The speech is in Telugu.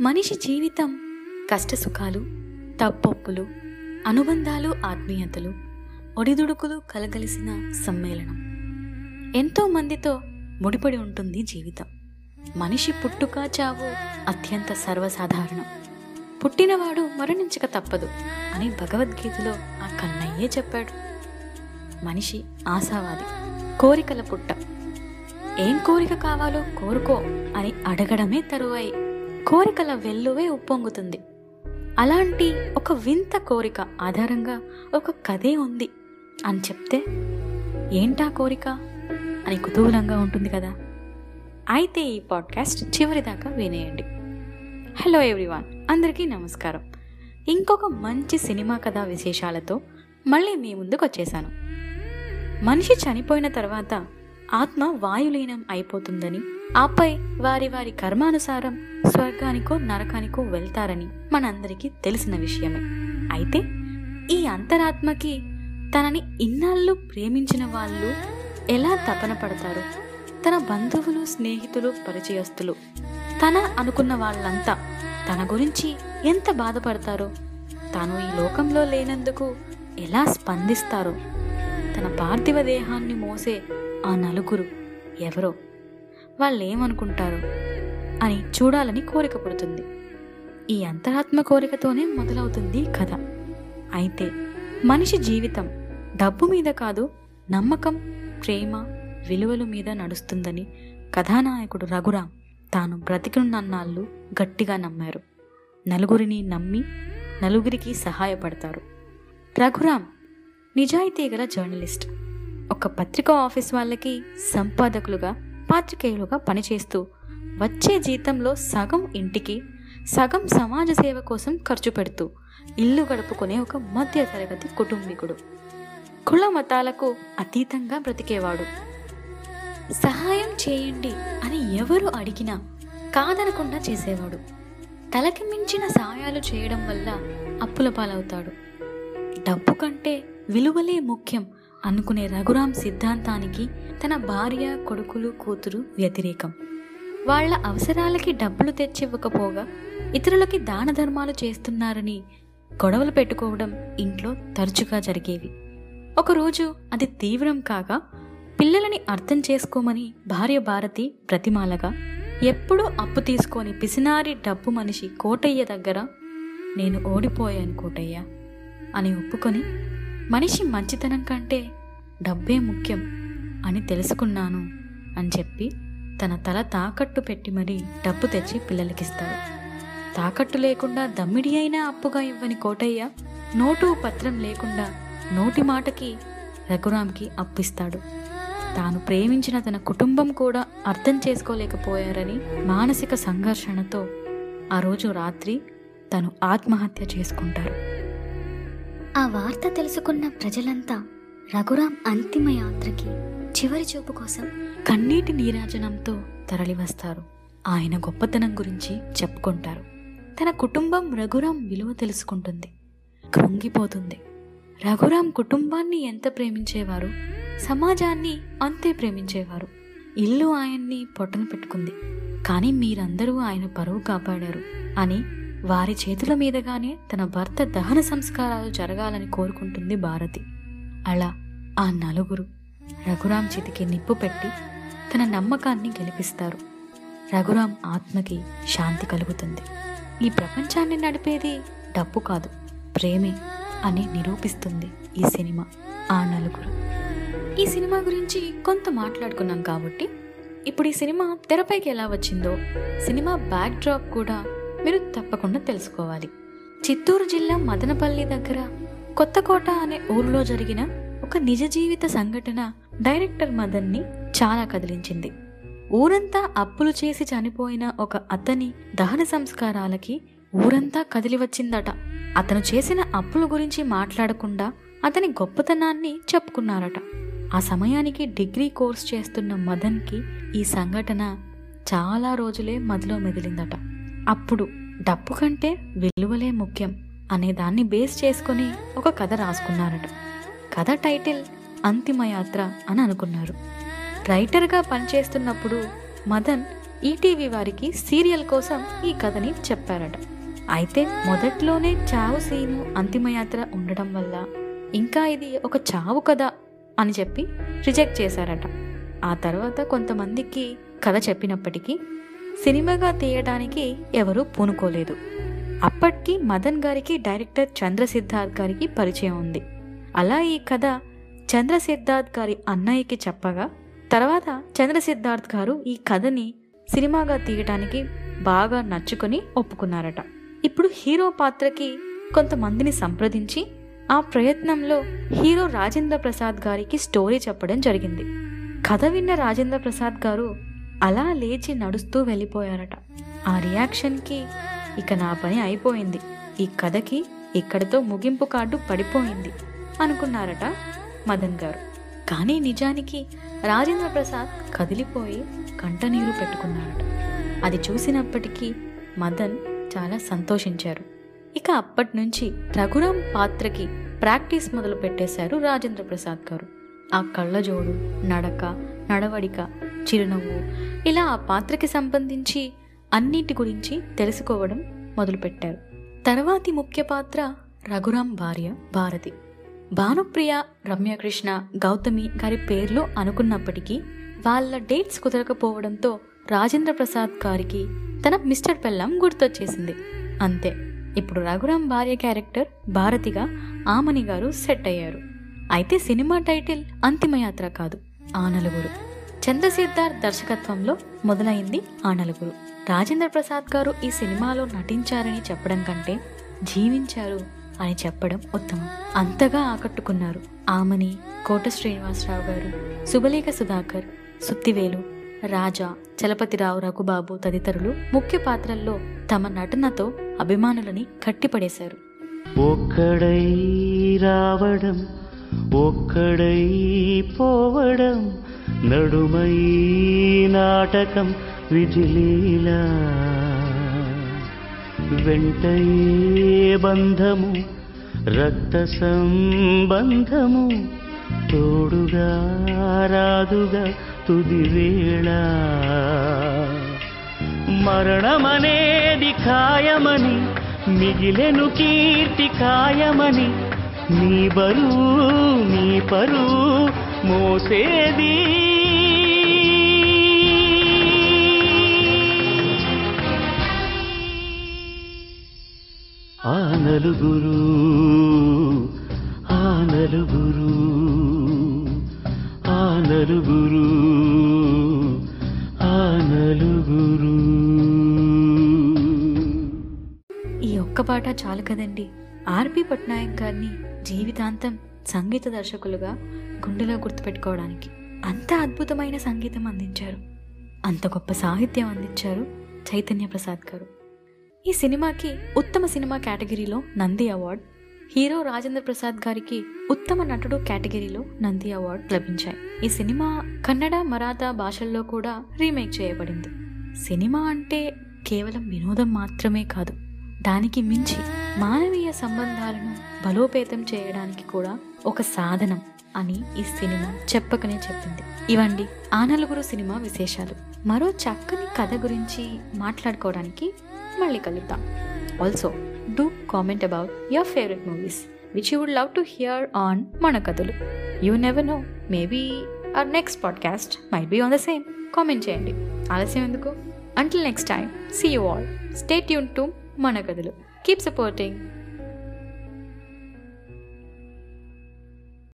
మనిషి జీవితం కష్టసుఖాలు తప్పొప్పులు అనుబంధాలు ఆత్మీయతలు ఒడిదుడుకులు కలగలిసిన సమ్మేళనం. ఎంతో మందితో ముడిపడి ఉంటుంది జీవితం. మనిషి పుట్టుక చావు అత్యంత సర్వసాధారణం. పుట్టినవాడు మరణించక తప్పదు అని భగవద్గీతలో ఆ కన్నయ్యే చెప్పాడు. మనిషి ఆశావాది కోరికల పుట్ట. ఏం కోరిక కావాలో కోరుకో అని అడగడమే తరువాయి. కోరికల వెల్లువే ఉప్పొంగుతుంది. అలాంటి ఒక వింత కోరిక ఆధారంగా ఒక కథే ఉంది. అని చెప్తే ఏంటా కోరిక? అని కుతూహలంగా ఉంటుంది కదా. అయితే ఈ పాడ్కాస్ట్ చివరిదాకా వినేయండి. హలో ఎవ్రీవాన్ అందరికీ నమస్కారం. ఇంకొక మంచి సినిమా కథా విశేషాలతో మళ్ళీ మీ ముందుకు వచ్చేసాను మనిషి చనిపోయిన తర్వాత ఆత్మ వాయులీనం అయిపోతుందని ఆపై వారి వారి కర్మానుసారం స్వర్గానికో నరకానికో వెళ్తారని మనందరికీ తెలిసిన విషయమే. అయితే ఈ అంతరాత్మకి తనని ఇన్నాళ్ళు ప్రేమించిన వాళ్ళు ఎలా తపన పడతారు? తన బంధువులు స్నేహితులు పరిచయస్తులు తన అనుకున్న వాళ్ళంతా తన గురించి ఎంత బాధపడతారో తాను ఈ లోకంలో లేనందుకు ఎలా స్పందిస్తారో తన పార్థివ దేహాన్ని మోసే ఆ నలుగురు ఎవరో వాళ్ళేమనుకుంటారో అని చూడాలని కోరిక పుడుతుంది. ఈ అంతరాత్మ కోరికతోనే మొదలవుతుంది కథ. అయితే మనిషి జీవితం డబ్బు మీద కాదు నమ్మకం ప్రేమ విలువల మీద నడుస్తుందని కథానాయకుడు రఘురాం తాను బ్రతికున్నన్నాళ్ళు గట్టిగా నమ్మారు. నలుగురిని నమ్మి నలుగురికి సహాయపడతారు. రఘురాం నిజాయితీ గల జర్నలిస్ట్. ఒక పత్రికా ఆఫీస్ వాళ్ళకి సంపాదకులుగా పాత్రికేయులుగా పనిచేస్తూ వచ్చే జీతంలో సగం ఇంటికి సగం సమాజ సేవ కోసం ఖర్చు పెడుతూ ఇల్లు గడుపుకునే ఒక మధ్య తరగతి కుటుంబీకుడు. కుల మతాలకు అతీతంగా బ్రతికేవాడు. సహాయం చేయండి అని ఎవరు అడిగినా కాదనకుండా చేసేవాడు. తలకి మించిన సాయాలు చేయడం వల్ల అప్పుల పాలవుతాడు. డబ్బు కంటే విలువలే ముఖ్యం అనుకునే రఘురాం సిద్ధాంతానికి తన భార్య కొడుకులు కూతురు వ్యతిరేకం. వాళ్ళ అవసరాలకి డబ్బులు తెచ్చివ్వకపోగా ఇతరులకి దాన ధర్మాలు చేస్తున్నారని గొడవలు పెట్టుకోవడం ఇంట్లో తరచుగా జరిగేవి. ఒకరోజు అది తీవ్రం కాగా పిల్లలని అర్థం చేసుకోమని భార్య భారతి ప్రతిమాలగా ఎప్పుడూ అప్పు తీసుకొని పిసినారి డబ్బు మనిషి కోటయ్య దగ్గర నేను ఓడిపోయాను కోటయ్య అని ఒప్పుకొని మనిషి మంచితనం కంటే డబ్బే ముఖ్యం అని తెలుసుకున్నాను అని చెప్పి తన తల తాకట్టు పెట్టి మరీ డబ్బు తెచ్చి పిల్లలకిస్తాడు. తాకట్టు లేకుండా దమ్మిడి అయినా అప్పుగా ఇవ్వని కోటయ్య నోటు పత్రం లేకుండా నోటి మాటకి రఘురామ్కి అప్పిస్తాడు. తాను ప్రేమించిన తన కుటుంబం కూడా అర్థం చేసుకోలేకపోయారని మానసిక సంఘర్షణతో ఆ రోజు రాత్రి తను ఆత్మహత్య చేసుకుంటారు. ఆ వార్త తెలుసుకున్న ప్రజలంతా రఘురాం అంతిమ యాత్రకి చివరి చూపు కోసం కన్నీటి నీరాజనంతో తరలివస్తారు. ఆయన గొప్పతనం గురించి చెప్పుకుంటారు. తన కుటుంబం రఘురాం విలువ తెలుసుకుంటుంది. కృంగిపోతుంది. రఘురాం కుటుంబాన్ని ఎంత ప్రేమించేవారు? సమాజాన్ని అంతే ప్రేమించేవారు. ఇల్లు ఆయన్ని పొట్టన పెట్టుకుంది. కానీ మీరందరూ ఆయన పరువు కాపాడారు అని వారి చేతుల మీదగానే తన భర్త దహన సంస్కారాలు జరగాలని కోరుకుంటుంది భారతి. అలా ఆ నలుగురు రఘురాం చేతికి నిప్పు పెట్టి తన నమ్మకాన్ని గెలిపిస్తారు. రఘురాం ఆత్మకి శాంతి కలుగుతుంది. ఈ ప్రపంచాన్ని నడిపేది డబ్బు కాదు ప్రేమే అని నిరూపిస్తుంది ఈ సినిమా ఆ నలుగురు. ఈ సినిమా గురించి కొంత మాట్లాడుకున్నాం కాబట్టి ఇప్పుడు ఈ సినిమా తెరపైకి ఎలా వచ్చిందో సినిమా బ్యాక్ డ్రాప్ కూడా మీరు తప్పకుండా తెలుసుకోవాలి. చిత్తూరు జిల్లా మదనపల్లి దగ్గర కొత్తకోట అనే ఊరిలో జరిగిన ఒక నిజ జీవిత సంఘటన డైరెక్టర్ మదన్ని చాలా కదిలించింది. ఊరంతా అప్పులు చేసి చనిపోయిన ఒక అతని దహన సంస్కారాలకి ఊరంతా కదిలి వచ్చిందట అతను చేసిన అప్పుల గురించి మాట్లాడకుండా అతని గొప్పతనాన్ని చెప్పుకున్నారట. ఆ సమయానికి డిగ్రీ కోర్స్ చేస్తున్న మదన్కి ఈ సంఘటన చాలా రోజులే మదిలో మెదిలిందట. అప్పుడు డబ్బు కంటే విలువలే ముఖ్యం అనే దాన్ని బేస్ చేసుకొని ఒక కథ రాసుకున్నారట. కథ టైటిల్ అంతిమయాత్ర అని అనుకున్నారు. రైటర్గా పనిచేస్తున్నప్పుడు మదన్ ఈటీవీ వారికి సీరియల్ కోసం ఈ కథని చెప్పారట. అయితే మొదట్లోనే చావు సీను అంతిమయాత్ర ఉండడం వల్ల ఇంకా ఇది ఒక చావు కథ అని చెప్పి రిజెక్ట్ చేశారట. ఆ తర్వాత కొంతమందికి కథ చెప్పినప్పటికీ సినిమాగా తీయడానికి ఎవరూ పూనుకోలేదు. అప్పటికి మదన్ గారికి డైరెక్టర్ చంద్ర సిద్ధార్థ్ గారికి పరిచయం ఉంది. అలా ఈ కథ చంద్ర సిద్ధార్థ్ గారి అన్నయ్యకి చెప్పగా తర్వాత చంద్ర సిద్ధార్థ్ గారు ఈ కథని సినిమాగా తీయటానికి బాగా నచ్చుకొని ఒప్పుకున్నారట. ఇప్పుడు హీరో పాత్రకి కొంతమందిని సంప్రదించి ఆ ప్రయత్నంలో హీరో రాజేంద్ర ప్రసాద్ గారికి స్టోరీ చెప్పడం జరిగింది. కథ విన్న రాజేంద్ర ప్రసాద్ గారు అలా లేచి నడుస్తూ వెళ్ళిపోయారట. ఆ రియాక్షన్కి ఇక నా పని అయిపోయింది. ఈ కథకి ఇక్కడితో ముగింపు కార్డు పడిపోయింది అనుకున్నారట మదన్ గారు. కానీ నిజానికి రాజేంద్ర ప్రసాద్ కదిలిపోయి కంటనీరు పెట్టుకున్నారట. అది చూసినప్పటికీ మదన్ చాలా సంతోషించారు. ఇక అప్పటి నుంచి రఘురామ్ పాత్రకి ప్రాక్టీస్ మొదలు పెట్టేశారు రాజేంద్ర ప్రసాద్ గారు. ఆ కళ్ళజోడు నడక నడవడిక చిరునవ్వు. ఇలా ఆ పాత్రకి సంబంధించి అన్నిటి గురించి తెలుసుకోవడం మొదలుపెట్టారు. తర్వాతి ముఖ్య పాత్ర రఘురాం భార్య భారతి. భానుప్రియ రమ్యకృష్ణ గౌతమి గారి పేర్లు అనుకున్నప్పటికీ వాళ్ళ డేట్స్ కుదరకపోవడంతో రాజేంద్ర ప్రసాద్ గారికి తన మిస్టర్ పెల్లం గుర్తొచ్చేసింది. అంతే ఇప్పుడు రఘురాం భార్య క్యారెక్టర్ భారతిగా ఆమని గారు సెట్ అయ్యారు. అయితే సినిమా టైటిల్ అంతిమయాత్ర కాదు ఆ నలుగురు. చంద్రసిద్ధార్ దర్శకత్వంలో మొదలైంది ఆ నలుగురు. రాజేంద్ర ప్రసాద్ గారు ఈ సినిమాలో నటించారని చెప్పడం కంటే జీవించారు అని చెప్పడం ఉత్తమం. అంతగా ఆకట్టుకున్నారు ఆమని కోట శ్రీనివాసరావు గారు శుభలేఖ సుధాకర్ సుత్తివేలు రాజా చలపతిరావు రఘుబాబు తదితరులు ముఖ్య పాత్రల్లో తమ నటనతో అభిమానులని కట్టిపడేశారు. రావడం ఒక్కడై పోవడం నడుమై నాటకం విజిలీలా. వెంటయే బంధము రక్త సంబంధము తోడుగా రాదుగా తుదివేళ. మరణమనేది ఖాయమని మిగిలెను కీర్తి ఖాయమని నీ బరువు నీ పరువు మోసేది. ఆ నలుగురు ఆ నలుగురు ఆ నలుగురు ఆ నలుగురు. ఈ ఒక్క పాట చాలు కదండి. ఆర్పి పట్నాయక్ గారిని జీవితాంతం సంగీత దర్శకులుగా గుండెలో గుర్తుపెట్టుకోవడానికి అంత అద్భుతమైన సంగీతం అందించారు. అంత గొప్ప సాహిత్యం అందించారు చైతన్య ప్రసాద్ గారు. ఈ సినిమాకి ఉత్తమ సినిమా కేటగిరీలో నంది అవార్డ్ హీరో రాజేంద్ర ప్రసాద్ గారికి ఉత్తమ నటుడు కేటగిరీలో నంది అవార్డ్ లభించాయి. ఈ సినిమా కన్నడ మరాఠా భాషల్లో కూడా రీమేక్ చేయబడింది. సినిమా అంటే కేవలం వినోదం మాత్రమే కాదు దానికి మించి మానవీయ సంబంధాలను బలోపేతం చేయడానికి కూడా ఒక సాధనం అని ఈ సినిమా చెప్పకనే చెప్పింది. ఇవండి ఆ నలుగురు సినిమా విశేషాలు. మరో చక్కని కథ గురించి మాట్లాడుకోవడానికి మళ్ళీ కలుద్దాం. Also do comment about your favourite movies which you would love to hear on Mana Kathalu. You never know maybe our next podcast might be on the same comment చేయండి. ఆలస్యం ఎందుకు? Until next time see you all stay tune to Mana Kathalu. Keep supporting.